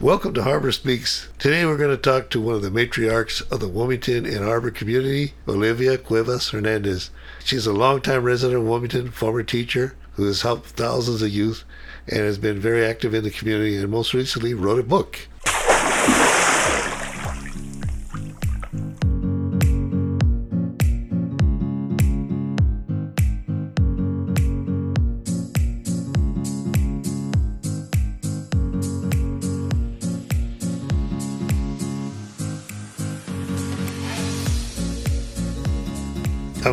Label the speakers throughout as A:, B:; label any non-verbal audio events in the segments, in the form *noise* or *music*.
A: Welcome to Harbor Speaks. Today we're going to talk to one of the matriarchs of the Wilmington and Harbor community, Olivia Cuevas Hernandez. She's a longtime resident of Wilmington, former teacher who has helped thousands of youth and has been very active in the community and most recently wrote a book.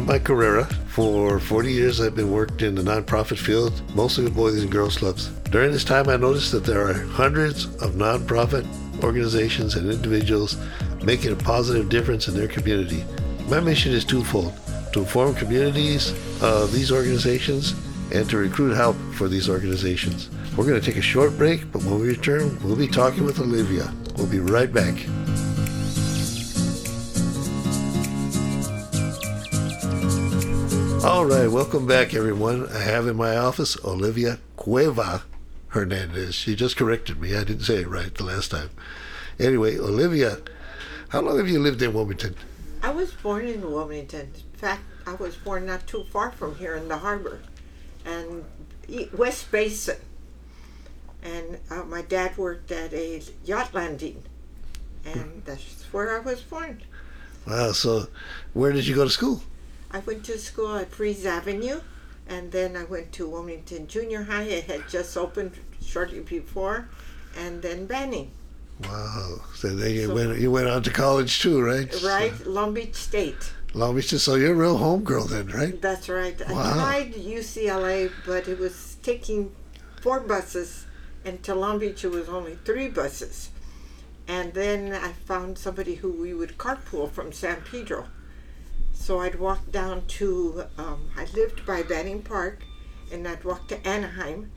A: Mike Carrera. For 40 years, I've been worked in the nonprofit field, mostly with Boys and Girls Clubs. During this time, I noticed that there are hundreds of nonprofit organizations and individuals making a positive difference in their community. My mission is twofold to inform communities of these organizations and to recruit help for these organizations. We're going to take a short break, but when we return, we'll be talking with Olivia. We'll be right back. All right, welcome back, everyone. I have in my office Olivia Cueva Fernandez. She just corrected me. I didn't say it right the last time. Anyway, Olivia, how long have you lived in Wilmington?
B: I was born in Wilmington. In fact, I was born not too far from here in the harbor, and West Basin. And uh, my dad worked at a yacht landing, and that's where I was born.
A: Wow, so where did you go to school?
B: I went to school at Fries Avenue, and then I went to Wilmington Junior High. It had just opened shortly before, and then Banning.
A: Wow, so then you
B: So-
A: went you went on to college too, right?
B: Right, Long Beach State.
A: Long Beach. So you're a real homegirl then, right?
B: That's right.
A: Wow.
B: I tried UCLA, but it was taking four buses, and to Long Beach it was only three buses. And then I found somebody who we would carpool from San Pedro. So I'd walk down to, um, I lived by Banning Park, and I'd walk to Anaheim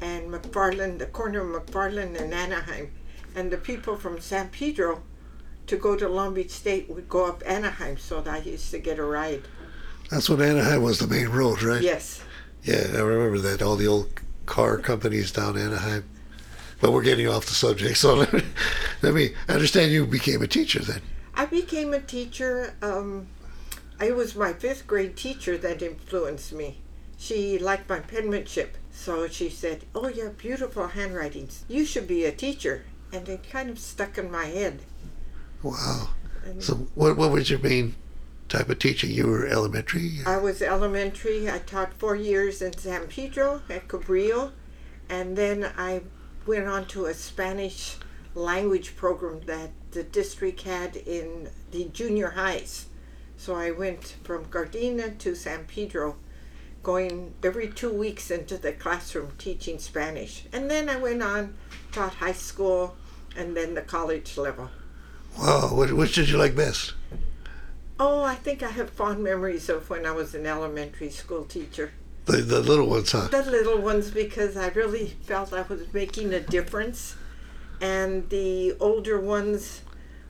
B: and McFarland, the corner of McFarland and Anaheim. And the people from San Pedro to go to Long Beach State would go up Anaheim, so that I used to get a ride.
A: That's when Anaheim was the main road, right?
B: Yes.
A: Yeah, I remember that. All the old car companies down Anaheim. But we're getting off the subject. So *laughs* let me, let me I understand you became a teacher then.
B: I became a teacher. Um, it was my fifth grade teacher that influenced me. She liked my penmanship, so she said, "Oh, you have beautiful handwritings. You should be a teacher." And it kind of stuck in my head.
A: Wow.
B: And
A: So what what was your main type of teaching? You were elementary?
B: I was elementary. I taught four years in San Pedro at Cabrillo, and then I went on to a Spanish language program that the district had in the junior highs. So I went from Gardena to San Pedro, going every two weeks into the classroom teaching Spanish. And then I went on, taught high school, and then the college level.
A: Wow. Which, which did you like best?
B: Oh, I think I have fond memories of when I was an elementary school teacher.
A: The the little ones, huh?
B: the little ones because I really felt I was making a difference. And the older ones,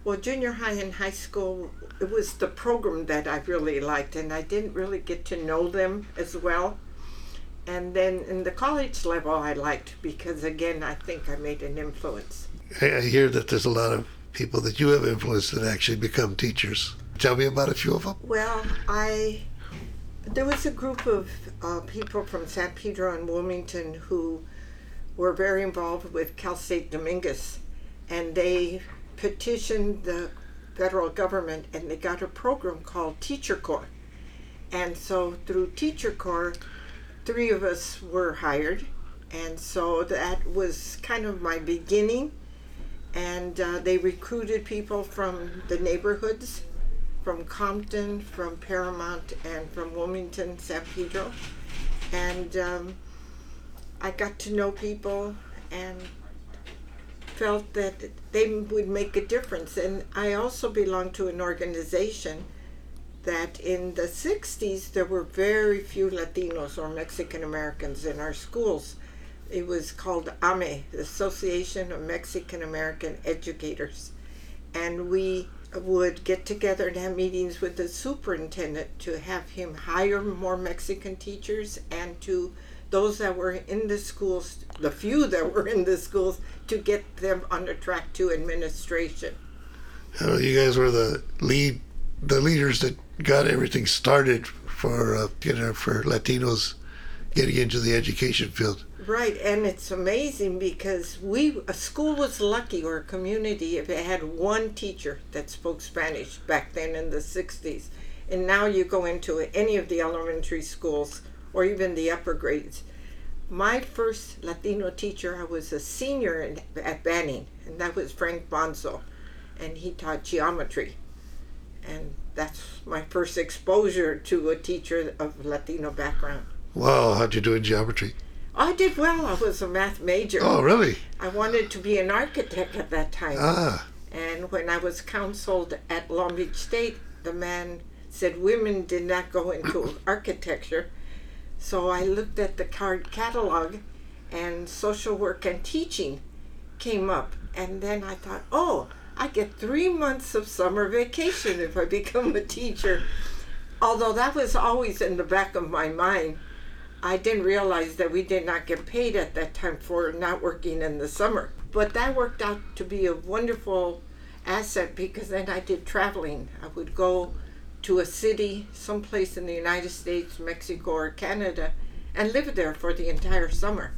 B: well, junior high and high school, it was the program that I really liked, and I didn't really get to know them as well. And then in the college level, I liked because, again, I think I made an influence.
A: I, hear that there's a lot of people that you have influenced that actually become teachers. Tell me about a few of them.
B: Well, I there was a group of uh, people from San Pedro and Wilmington who were very involved with Cal State Dominguez, and they petitioned the federal government, and they got a program called Teacher Corps. And so through Teacher Corps, three of us were hired, and so that was kind of my beginning. And uh, they recruited people from the neighborhoods from Compton, from Paramount, and from Wilmington, San Pedro. And um, I got to know people and felt that they would make a difference. And I also belong to an organization that in the 60s there were very few Latinos or Mexican Americans in our schools. It was called AME, the Association of Mexican American Educators. And we would get together and have meetings with the superintendent to have him hire more Mexican teachers and to those that were in the schools, the few that were in the schools, to get them on the track to administration.
A: Uh, you guys were the lead, the leaders that got everything started for uh, you know for Latinos getting into the education field.
B: Right, and it's amazing because we a school was lucky or a community if it had one teacher that spoke Spanish back then in the 60s. And now you go into any of the elementary schools or even the upper grades. My first Latino teacher, I was a senior in, at Banning, and that was Frank Bonzo, and he taught geometry. And that's my first exposure to a teacher of Latino background.
A: Wow, how'd you do in geometry?
B: I did well. I was a math major.
A: Oh, really?
B: I wanted to be an architect at that time.
A: Ah,
B: And when I was counseled at Long Beach State, the man said women did not go into *coughs* architecture. So I looked at the card catalog and social work and teaching came up. And then I thought, oh, I get three months of summer vacation if I *laughs* become a teacher. Although that was always in the back of my mind, I didn't realize that we did not get paid at that time for not working in the summer. But that worked out to be a wonderful asset because then I did traveling. I would go to a city, someplace in the United States, Mexico, or Canada, and live there for the entire summer.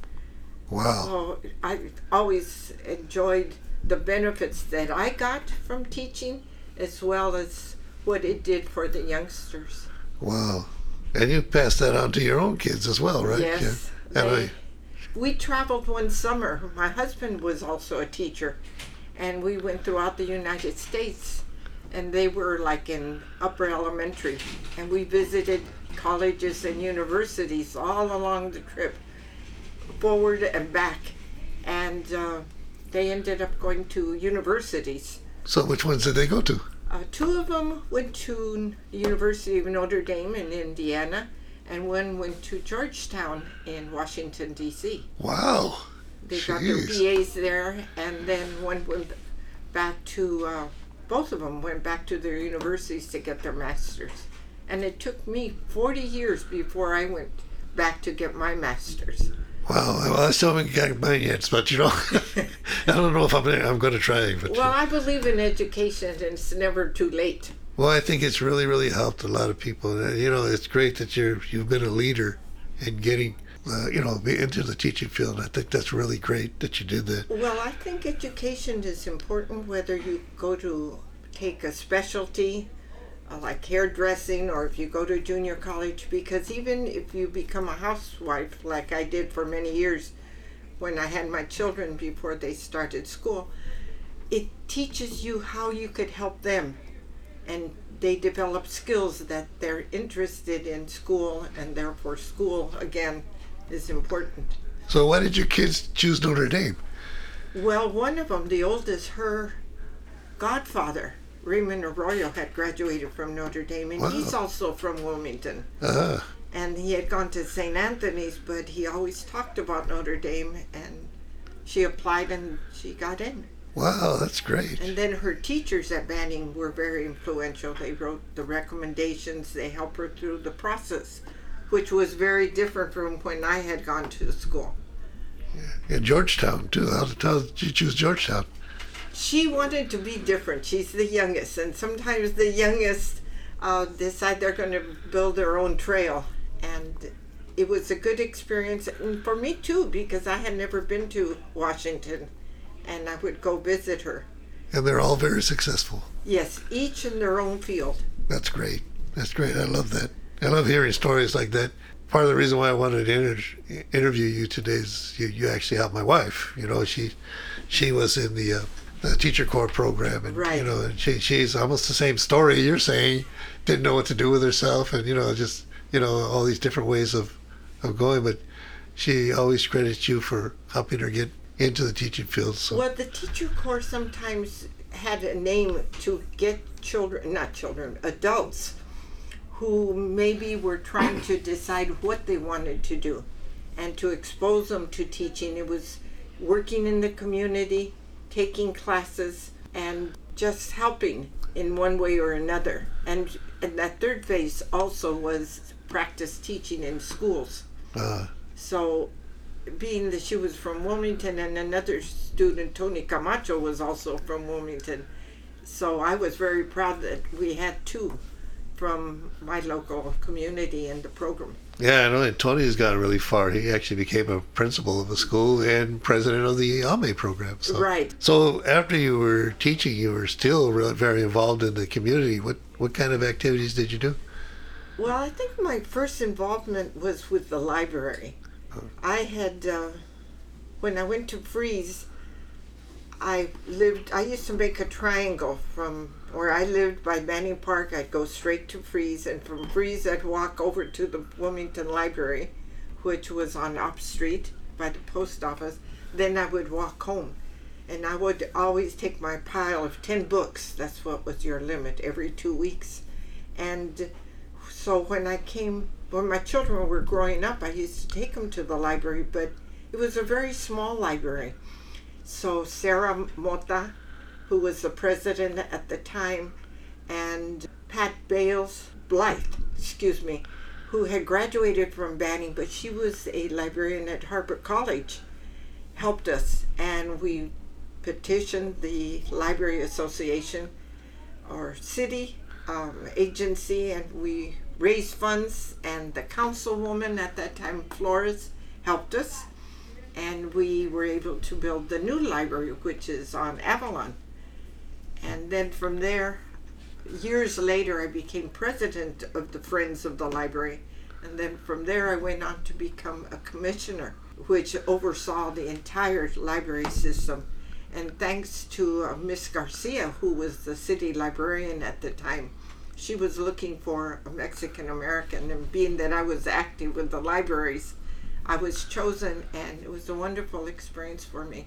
A: wow.
B: So I always enjoyed the benefits that I got from teaching as well as what it did for the youngsters.
A: Wow. And you passed that on to your own kids as well, right?
B: Yes.
A: Yeah.
B: They- we traveled one summer. My husband was also a teacher, and we went throughout the United States. And they were like in upper elementary, and we visited colleges and universities all along the trip, forward and back. And uh, they ended up going to universities.
A: so which ones did they go to?
B: Uh, two of them went to the University of Notre Dame in Indiana, and one went to Georgetown in Washington, D.C.
A: Wow.
B: They got their
A: Jeez.
B: BAs there, and then one went back to, uh, both of them went back to their universities to get their masters. And it took me 40 years before I went back to get my master's.
A: Wow. Well, I still haven't got mine yet, but you know, *laughs* I don't know if I'm I'm going to try. But
B: Well, I believe in education, and it's never too late.
A: Well, I think it's really, really helped a lot of people. You know, it's great that you're you've been a leader in getting, uh, you know, into the teaching field. I think that's really great that you did that.
B: Well, I think education is important whether you go to take a specialty uh, like hairdressing or if you go to junior college because even if you become a housewife like I did for many years when I had my children before they started school, it teaches you how you could help them and they develop skills that they're interested in school and therefore school again is important.
A: So, why did your kids choose Notre Dame?
B: Well, one of them, the oldest, her godfather, Raymond Arroyo, had graduated from Notre Dame, and
A: Wow.
B: he's also from Wilmington.
A: Uh,
B: And he had gone to St. Anthony's, but he always talked about Notre Dame, and she applied and she got in.
A: wow, that's great.
B: And then her teachers at Banning were very influential. They wrote the recommendations, they helped her through the process, which was very different from when I had gone to school.
A: In Georgetown too. How did, you choose Georgetown?
B: she wanted to be different. She's the youngest, and sometimes the youngest uh, decide they're going to build their own trail. And it was a good experience, and for me too, because I had never been to Washington, and I would go visit her.
A: And they're all very successful.
B: Yes, each in their own field.
A: That's great. That's great. I love that. I love hearing stories like that. Part of the reason why I wanted to inter- interview you today is you, you actually helped my wife. You know, she she was in the, uh, the teacher corps program, and you know, and she she's almost the same story you're saying. Didn't know what to do with herself, and you know, just you know, all these different ways of of going. But she always credits you for helping her get into the teaching field. So
B: Well, the teacher corps sometimes had a name to get children, not children, adults who maybe were trying to decide what they wanted to do and to expose them to teaching. It was working in the community, taking classes, and just helping in one way or another. And, and that third phase also was practice teaching in schools.
A: uh,
B: So, being that she was from Wilmington and another student, Tony Camacho, was also from Wilmington. So, I was very proud that we had two from my local community in the program.
A: Yeah, I know. And Tony's gone really far. He actually became a principal of a school and president of the AME program. So.
B: Right.
A: So after you were teaching, you were still really very involved in the community. What what kind of activities did you do?
B: Well, I think my first involvement was with the library. I had, uh, when I went to Fries, I lived, I used to make a triangle from where I lived by Banning Park. I'd go straight to Fries, and from Fries, I'd walk over to the Wilmington Library, which was on Opp Street by the post office. Then I would walk home. And I would always take my pile of 10 books. That's what was your limit every two weeks. And so when I came, when my children were growing up, I used to take them to the library, but it was a very small library. So Sarah Mota, who was the president at the time, and Pat Bales Blythe, excuse me, who had graduated from Banning, but she was a librarian at Harbor College, helped us, and we petitioned the Library Association or city um, agency, and we raised funds. And the councilwoman at that time, Flores, helped us, and we were able to build the new library, which is on Avalon. And then from there, years later, I became president of the Friends of the Library. And then from there, I went on to become a commissioner, which oversaw the entire library system. And thanks to uh, Miss Garcia, who was the city librarian at the time, she was looking for a Mexican American. And being that I was active with the libraries, I was chosen, and it was a wonderful experience for me.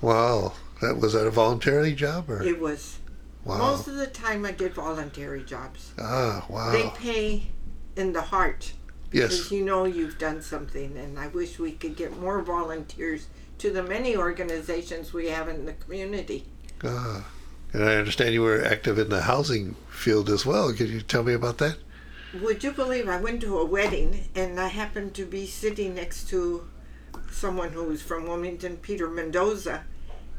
A: Wow, that was that a voluntary job or?
B: It was.
A: wow.
B: Most of the time, I did voluntary jobs.
A: ah, wow.
B: They pay in the heart
A: yes.
B: because you know you've done something, and I wish we could get more volunteers to the many organizations we have in the community.
A: Ah. And I understand you were active in the housing field as well. Could you tell me about that?
B: Would you believe I went to a wedding and I happened to be sitting next to someone who was from Wilmington, Peter Mendoza,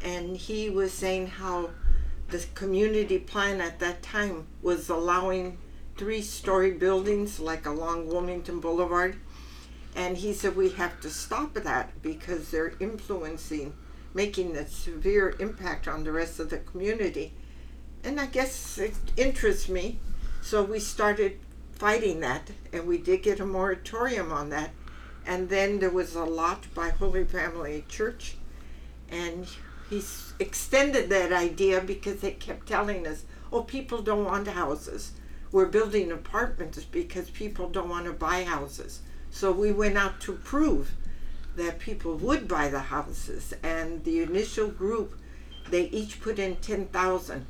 B: and he was saying how the community plan at that time was allowing three story buildings like along Wilmington Boulevard. And he said we have to stop that because they're influencing, making a severe impact on the rest of the community. And I guess it interests me. So we started fighting that, and we did get a moratorium on that. And then there was a lot by Holy Family Church, and he extended that idea because they kept telling us, oh, people don't want houses. We're building apartments because people don't want to buy houses. So we went out to prove that people would buy the houses. And the initial group, they each put in 10,000.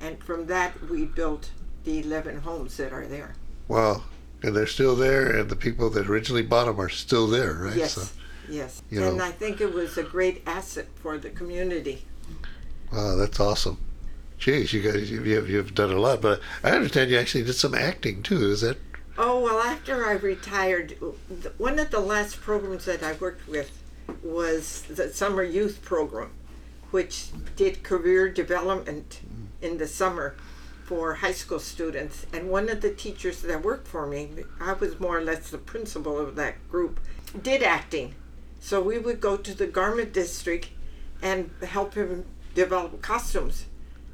B: And from that, we built the 11 homes that are there.
A: Wow. And they're still there, and the people that originally bought them are still there, right?
B: Yes,
A: So,
B: yes.
A: you
B: and
A: know-
B: I think it was a great asset for the community.
A: wow, that's awesome. Jeez, you guys, you, you've, you've done a lot, but I understand you actually did some acting too. Is that?
B: Oh, well, after I retired, one of the last programs that I worked with was the summer youth program, which did career development in the summer for high school students. And one of the teachers that worked for me, I was more or less the principal of that group, did acting. So we would go to the garment district and help him develop costumes.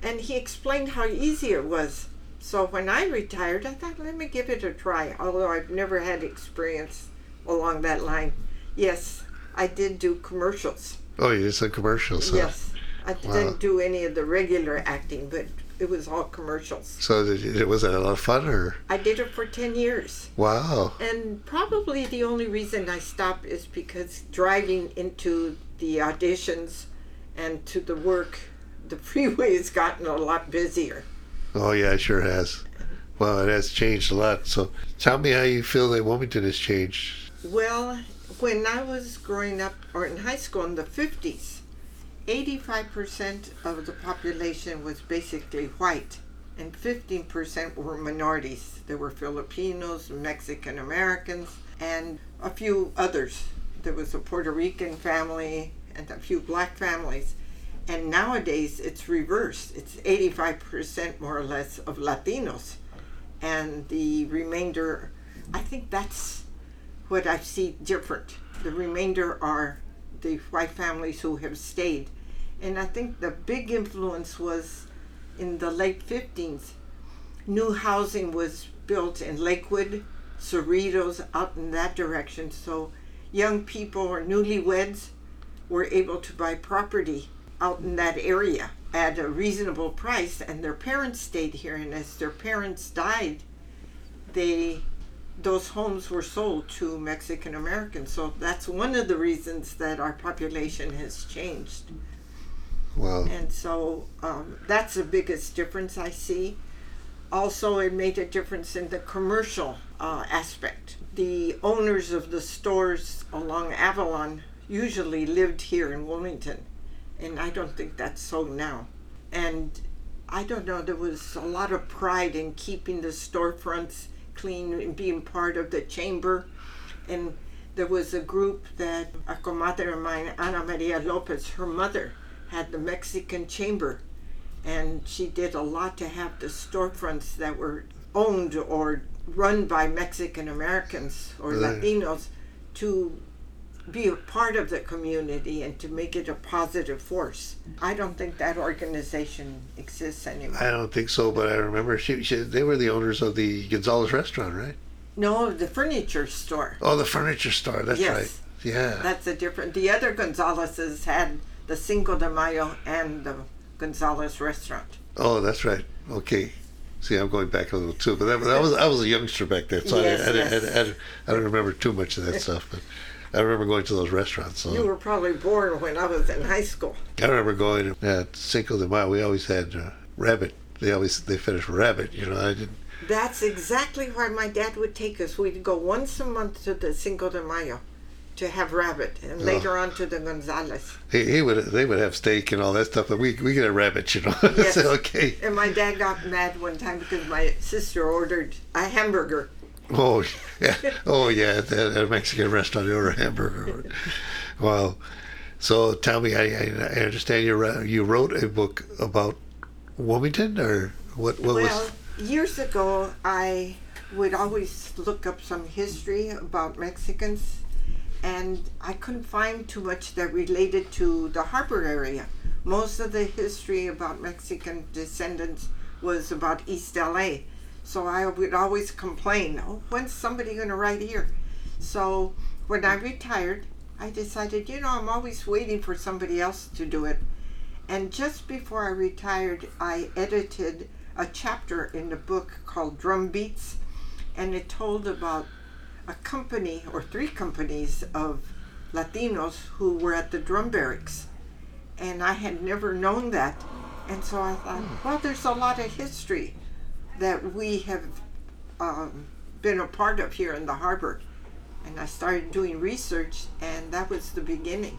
B: And he explained how easy it was. So when I retired, I thought, let me give it a try, although I've never had experience along that line. Yes, I did do commercials.
A: Oh, you did some commercials. huh?
B: Yes, I
A: Wow.
B: didn't do any of the regular acting, but it was all commercials.
A: So did you, was that a lot of fun, or
B: I did it for 10 years.
A: wow?
B: And probably the only reason I stopped is because driving into the auditions and to the work, the *laughs* freeway has gotten a lot busier.
A: Oh yeah, it sure has. Well, it has changed a lot. So tell me how you feel that Wilmington has changed.
B: Well, when I was growing up or in high school in the 50s, 85% of the population was basically white and 15% were minorities. There were Filipinos, Mexican Americans, and a few others. there was a Puerto Rican family and a few black families. And nowadays it's reversed. It's 85% more or less of Latinos. And the remainder, I think that's what I see different. The remainder are the white families who have stayed. And I think the big influence was in the late 50s. New housing was built in Lakewood, Cerritos, out in that direction. So young people or newlyweds were able to buy property out in that area at a reasonable price and their parents stayed here and as their parents died they those homes were sold to Mexican Americans so that's one of the reasons that our population has changed
A: Wow.
B: and so um, that's the biggest difference I see. Also, it made a difference in the commercial uh, aspect. The owners of the stores along Avalon usually lived here in Wilmington, and I don't think that's so now. And I don't know, there was a lot of pride in keeping the storefronts clean and being part of the chamber. And there was a group that a comadre of mine, Ana Maria Lopez, her mother, had the Mexican Chamber, and she did a lot to have the storefronts that were owned or run by Mexican Americans or
A: Right.
B: Latinos to be a part of the community and to make it a positive force. I don't think that organization exists anymore.
A: I don't think so, but I remember she, she they were the owners of the Gonzalez restaurant, right?
B: no, the furniture store.
A: Oh, the furniture store. That's
B: Yes.
A: right. Yeah.
B: That's a different. The other Gonzalez's had the Cinco de Mayo and the Gonzalez restaurant.
A: oh, that's right. Okay. See, I'm going back a little too, but that, that was I was a youngster back then, so
B: Yes,
A: I, I,
B: yes.
A: I, I, I don't remember too much of that stuff. But I remember going to those restaurants. So
B: You were probably born when I was in high school.
A: I remember going at Cinco de Mayo. We always had uh, rabbit. They always they finished rabbit. You know, I didn't.
B: That's exactly why my dad would take us. We'd go once a month to the Cinco de Mayo to have rabbit, and
A: Oh.
B: later on to the Gonzales.
A: He, he would they would have steak and all that stuff, but we we get a rabbit. You know. *laughs*
B: Yes.
A: so, okay.
B: And my dad got mad one time because my sister ordered a hamburger.
A: Oh yeah. Oh yeah. At, a Mexican restaurant, they order a hamburger. wow. So tell me, I, I, understand you wrote- you wrote a book about Wilmington, or what? What
B: well,
A: was?
B: years ago, I would always look up some history about Mexicans, and I couldn't find too much that related to the harbor area. Most of the history about Mexican descendants was about East LA. So I would always complain, oh, when's somebody going to write here? So when I retired, I decided, you know, I'm always waiting for somebody else to do it. And just before I retired, I edited a chapter in the book called Drum Beats, and it told about a company or three companies of Latinos who were at the drum barracks. And I had never known that. And so I thought, well, there's a lot of history that we have um, been a part of here in the harbor. And I started doing research, and that was the beginning.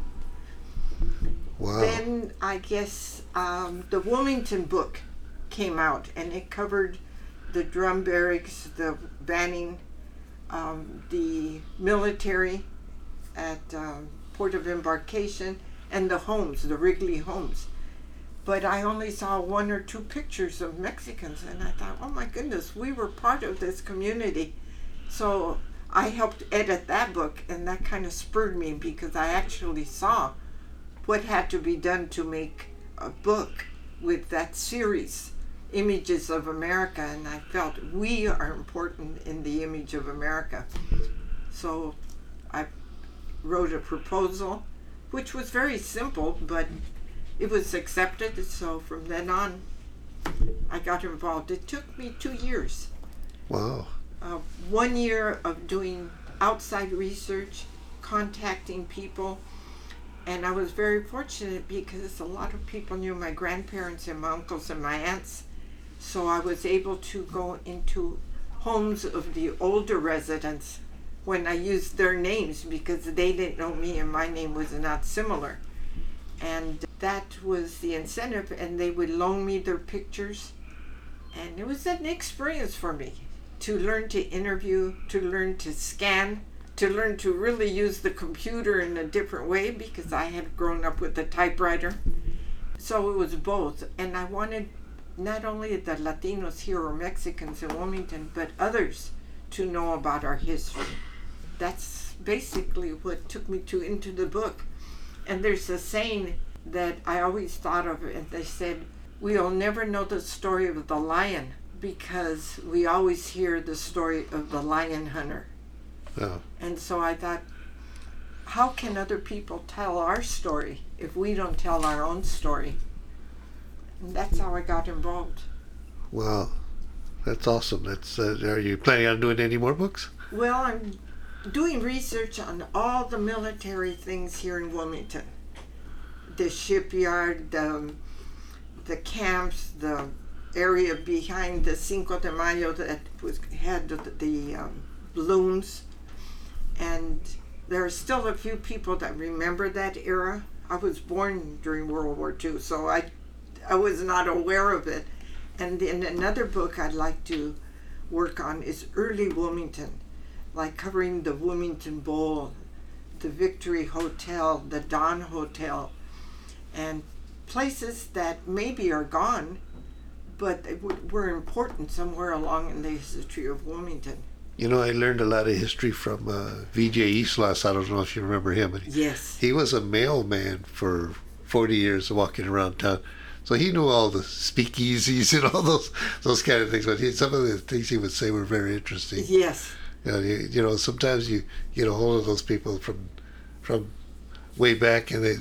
A: Wow.
B: Then I guess um, the Wilmington book came out, and it covered the drum barracks, the banning, um, the military at um, port of embarkation, and the homes, the Wrigley homes. But I only saw one or two pictures of Mexicans, and I thought, oh my goodness, we were part of this community. So I helped edit that book, and that kind of spurred me because I actually saw what had to be done to make a book with that series, Images of America, and I felt we are important in the image of America. So I wrote a proposal, which was very simple, but it was accepted. So from then on, I got involved. It took me two years
A: wow.
B: uh, one year of doing outside research, contacting people, and I was very fortunate because a lot of people knew my grandparents and my uncles and my aunts. So I was able to go into homes of the older residents when I used their names because they didn't know me and my name was not similar. And that was the incentive, and they would loan me their pictures. And it was an experience for me to learn to interview, to learn to scan, to learn to really use the computer in a different way because I had grown up with a typewriter. So it was both. And I wanted not only the Latinos here or Mexicans in Wilmington, but others to know about our history. That's basically what took me to into the book. And there's a saying that I always thought of, and they said, We'll never know the story of the lion because we always hear the story of the lion hunter.
A: Oh,
B: And so I thought, how can other people tell our story if we don't tell our own story? And that's how I got involved.
A: wow. That's awesome. That's. Uh, are you planning on doing any more books?
B: Well, I'm doing research on all the military things here in Wilmington the shipyard, the, the camps, the area behind the Cinco de Mayo that was had the, the um, balloons, and there are still a few people that remember that era. I was born during World War II, so I, I was not aware of it. And then another book I'd like to work on is early Wilmington, like covering the Wilmington Bowl, the Victory Hotel, the Don Hotel, and places that maybe are gone, but they w- were important somewhere along in the history of Wilmington.
A: You know, I learned a lot of history from uh, VJ Islas. I don't know if you remember him, but
B: Yes.
A: he was a mailman for 40 years walking around town. So he knew all the speakeasies and all those those kind of things. But he, some of the things he would say were very interesting.
B: Yes.
A: You know, you, you know, sometimes you get a hold of those people from from way back, and they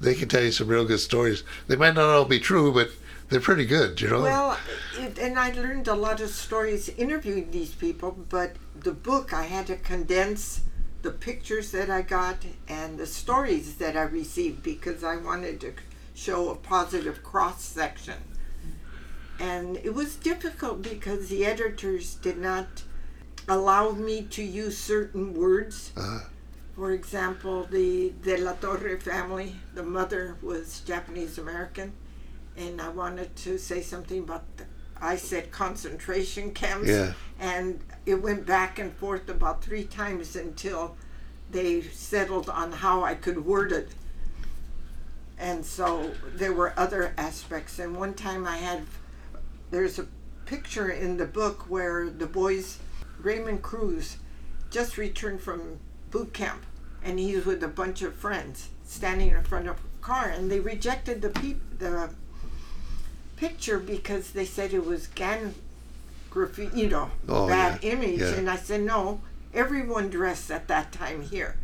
A: they can tell you some real good stories. They might not all be true, but they're pretty good. You know.
B: Well, it, and I learned a lot of stories interviewing these people, but the book I had to condense the pictures that I got and the stories that I received because I wanted to show a positive cross section. And it was difficult because the editors did not allow me to use certain words.
A: Uh,
B: For example, the De La Torre family, the mother was Japanese American, and I wanted to say something about, the, I said concentration camps,
A: yeah.
B: and it went back and forth about three times until they settled on how I could word it. And so there were other aspects. And one time I had, there's a picture in the book where the boys, Raymond Cruz, just returned from boot camp, and he's with a bunch of friends standing in front of a car, and they rejected the peop- the picture because they said it was gang graffiti, you know,
A: Oh,
B: bad
A: yeah,
B: image.
A: yeah.
B: And I said, no, everyone dressed at that time here.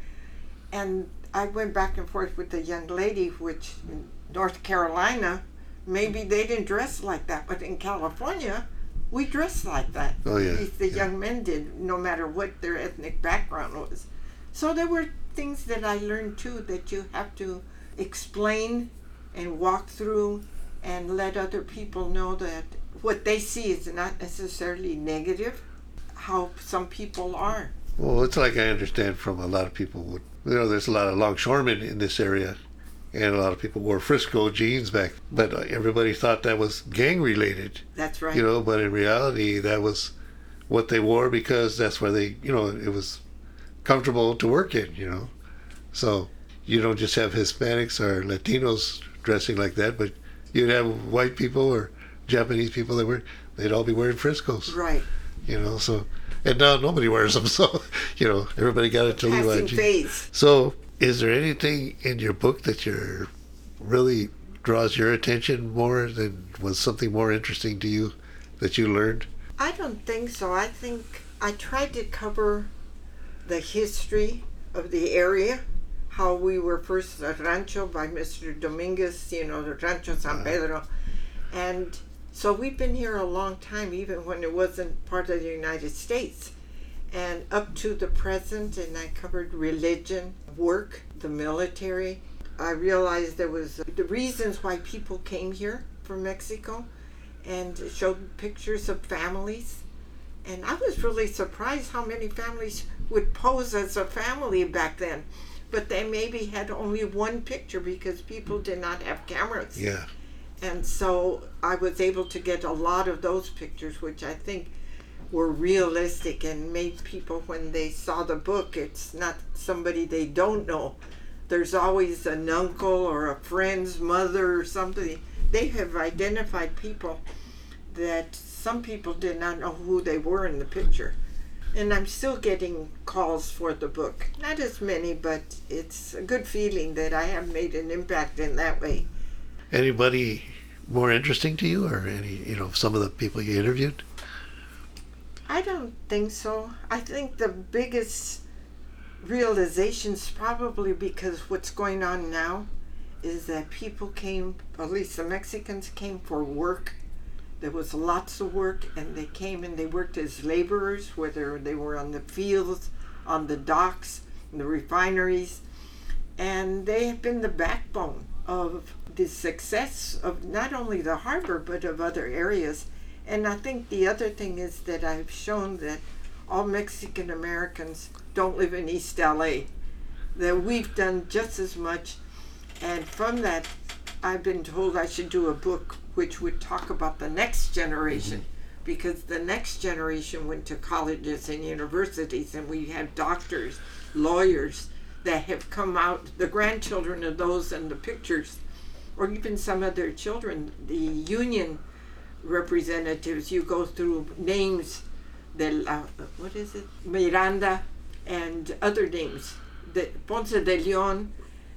B: And I went back and forth with the young lady, which in North Carolina, maybe they didn't dress like that, but in California, we dressed like that.
A: Oh, yeah,
B: At least the
A: yeah.
B: young men did, no matter what their ethnic background was. So there were things that I learned too that you have to explain and walk through and let other people know that what they see is not necessarily negative, how some people are.
A: Well, it's like I understand from a lot of people. Would, you know, there's a lot of longshoremen in this area, and a lot of people wore Frisco jeans back. But everybody thought that was gang related,
B: That's right.
A: you know. But in reality, that was what they wore because that's where they, you know, it was comfortable to work in, you know. So you don't just have Hispanics or Latinos dressing like that, but you'd have white people or Japanese people that were, they'd all be wearing Friscos,
B: right.
A: you know. So and now nobody wears them, *laughs* so you know everybody got into Levi
B: Passing
A: jeans. So, is there anything in your book that you're really draws your attention more than was something more interesting to you that you learned?
B: I don't think so. I think I tried to cover the history of the area, how we were first a rancho by Mr. Dominguez, you know, the Rancho San uh-huh. Pedro. And so we've been here a long time, even when it wasn't part of the United States. And up to the present, and I covered religion, work, the military. I realized there was uh, the reasons why people came here from Mexico and showed pictures of families. And I was really surprised how many families would pose as a family back then. But they maybe had only one picture because people did not have cameras.
A: Yeah,
B: And so I was able to get a lot of those pictures, which I think were realistic and made people when they saw the book it's not somebody they don't know. There's always an uncle or a friend's mother or something they have identified people that some people did not know who they were in the picture. And i'm still getting calls for the book. Not as many but it's a good feeling that i have made an impact in that way
A: Anybody more interesting to you, or any you know some of the people you interviewed?
B: I don't think so. I think the biggest realizations probably because what's going on now is that people came, at least the Mexicans came for work. There was lots of work, and they came and they worked as laborers, whether they were on the fields, on the docks, in the refineries, and they have been the backbone of the success of not only the harbor but of other areas. And I think the other thing is that I've shown that all Mexican Americans don't live in East LA. That we've done just as much. And from that, I've been told I should do a book which would talk about the next generation. Mm-hmm. Because the next generation went to colleges and universities, and we have doctors, lawyers that have come out, the grandchildren of those in the pictures, or even some of their children, the union representatives, you go through names, the uh, what is it, Miranda, and other names, the Ponce de Leon.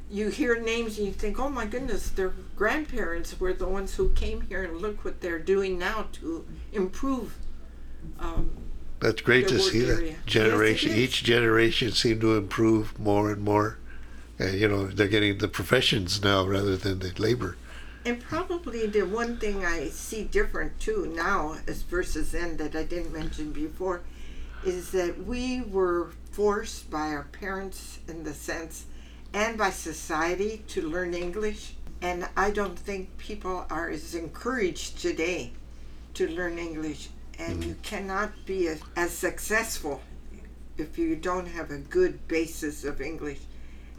B: You hear names and you think, oh my goodness, their grandparents were the ones who came here, and look what they're doing now to improve. Um,
A: That's great to see
B: area.
A: that generation.
B: is.
A: Each generation seem to improve more and more. And you know they're getting the professions now rather than the labor.
B: And probably the one thing I see different too now as versus then that I didn't mention before is that we were forced by our parents in the sense and by society to learn English. And I don't think people are as encouraged today to learn English. And mm-hmm. you cannot be as, as successful if you don't have a good basis of English.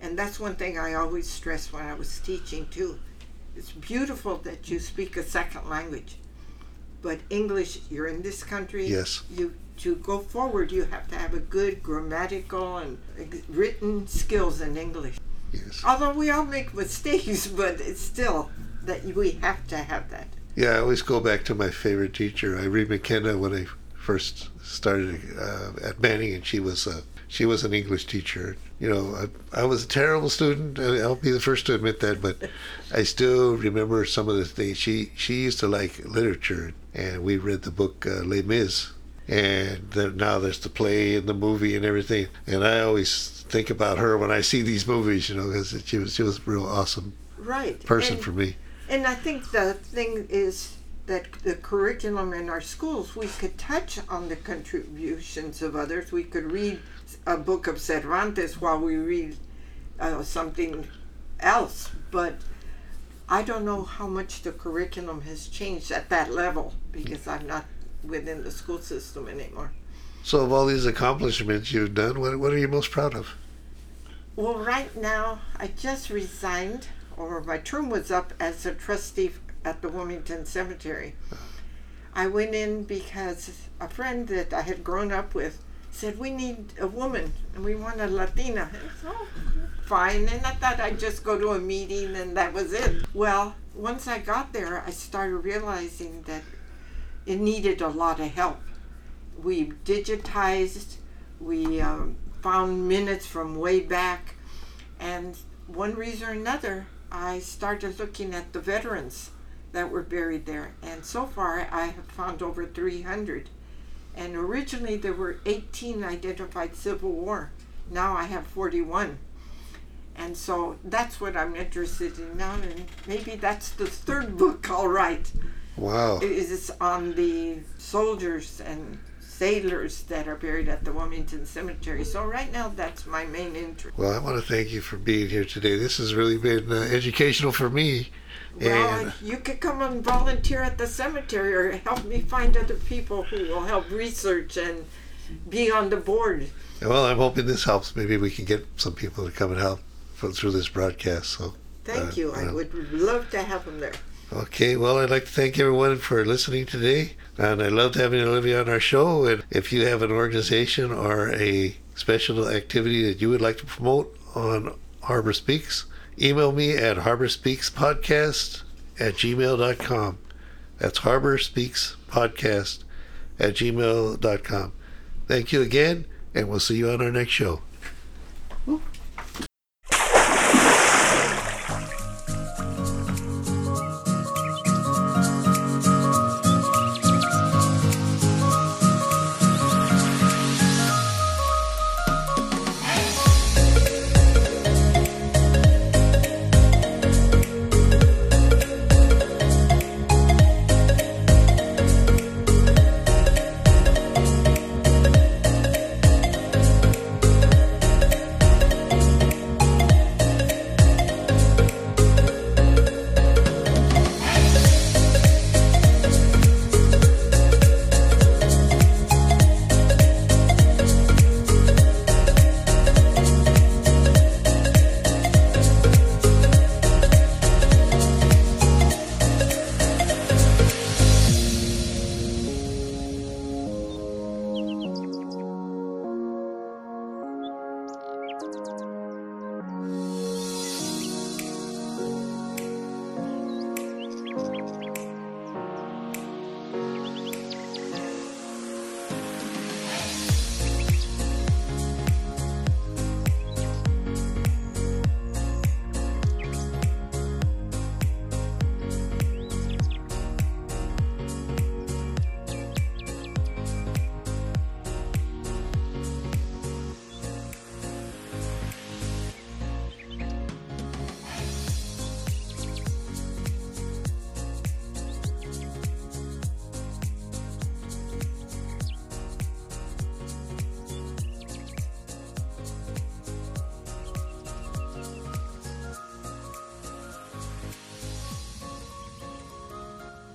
B: And that's one thing I always stress when I was teaching too. It's beautiful that you speak a second language, but English, you're in this country.
A: Yes.
B: You to go forward, you have to have a good grammatical and written skills in English.
A: Yes.
B: Although we all make mistakes, *laughs* but it's still that we have to have that.
A: Yeah, I always go back to my favorite teacher, Irene McKenna, when I first started uh, at Banning, and she was a she was an English teacher. You know, I, I was a terrible student, and I'll be the first to admit that. But I still remember some of the things. She she used to like literature, and we read the book uh, Les Mis, and then now there's the play and the movie and everything. And I always think about her when I see these movies, you know, because she was she was a real awesome
B: Right.
A: person
B: and,
A: for me.
B: And I think the thing is that the curriculum in our schools, we could touch on the contributions of others. We could read a book of Cervantes while we read uh, something else, but I don't know how much the curriculum has changed at that level because I'm not within the school system anymore.
A: So, of all these accomplishments you've done, what what are you most proud of?
B: Well, right now, I just resigned, or my term was up as a trustee at the Wilmington Cemetery. I went in because a friend that I had grown up with said, We need a woman and we want a Latina. Oh, fine. And I thought I'd just go to a meeting and that was it. Well, once I got there, I started realizing that it needed a lot of help. We digitized, we um, found minutes from way back, and one reason or another, I started looking at the veterans that were buried there. And so far, I have found over 300. And originally, there were 18 identified Civil War. Now I have 41. And so that's what I'm interested in now, and maybe that's the third book I'll write.
A: Wow.
B: Is on the soldiers and sailors that are buried at the Wilmington Cemetery. So right now, that's my main interest.
A: Well, I want to thank you for being here today. This has really been uh, educational for me.
B: Well,
A: And
B: you could come and volunteer at the cemetery or help me find other people who will help research and be on the board.
A: well, I'm hoping this helps. Maybe we can get some people to come and help for, through this broadcast. So
B: Thank
A: Uh,
B: you. I
A: well.
B: would love to have them there.
A: Okay, well, I'd like to thank everyone for listening today. And I loved having Olivia on our show. And if you have an organization or a special activity that you would like to promote on Harbor Speaks, email me at harborspeakspodcast at gmail.com. That's Harbor Speaks Podcast at gmail.com. Thank you again, and we'll see you on our next show.
B: Ooh.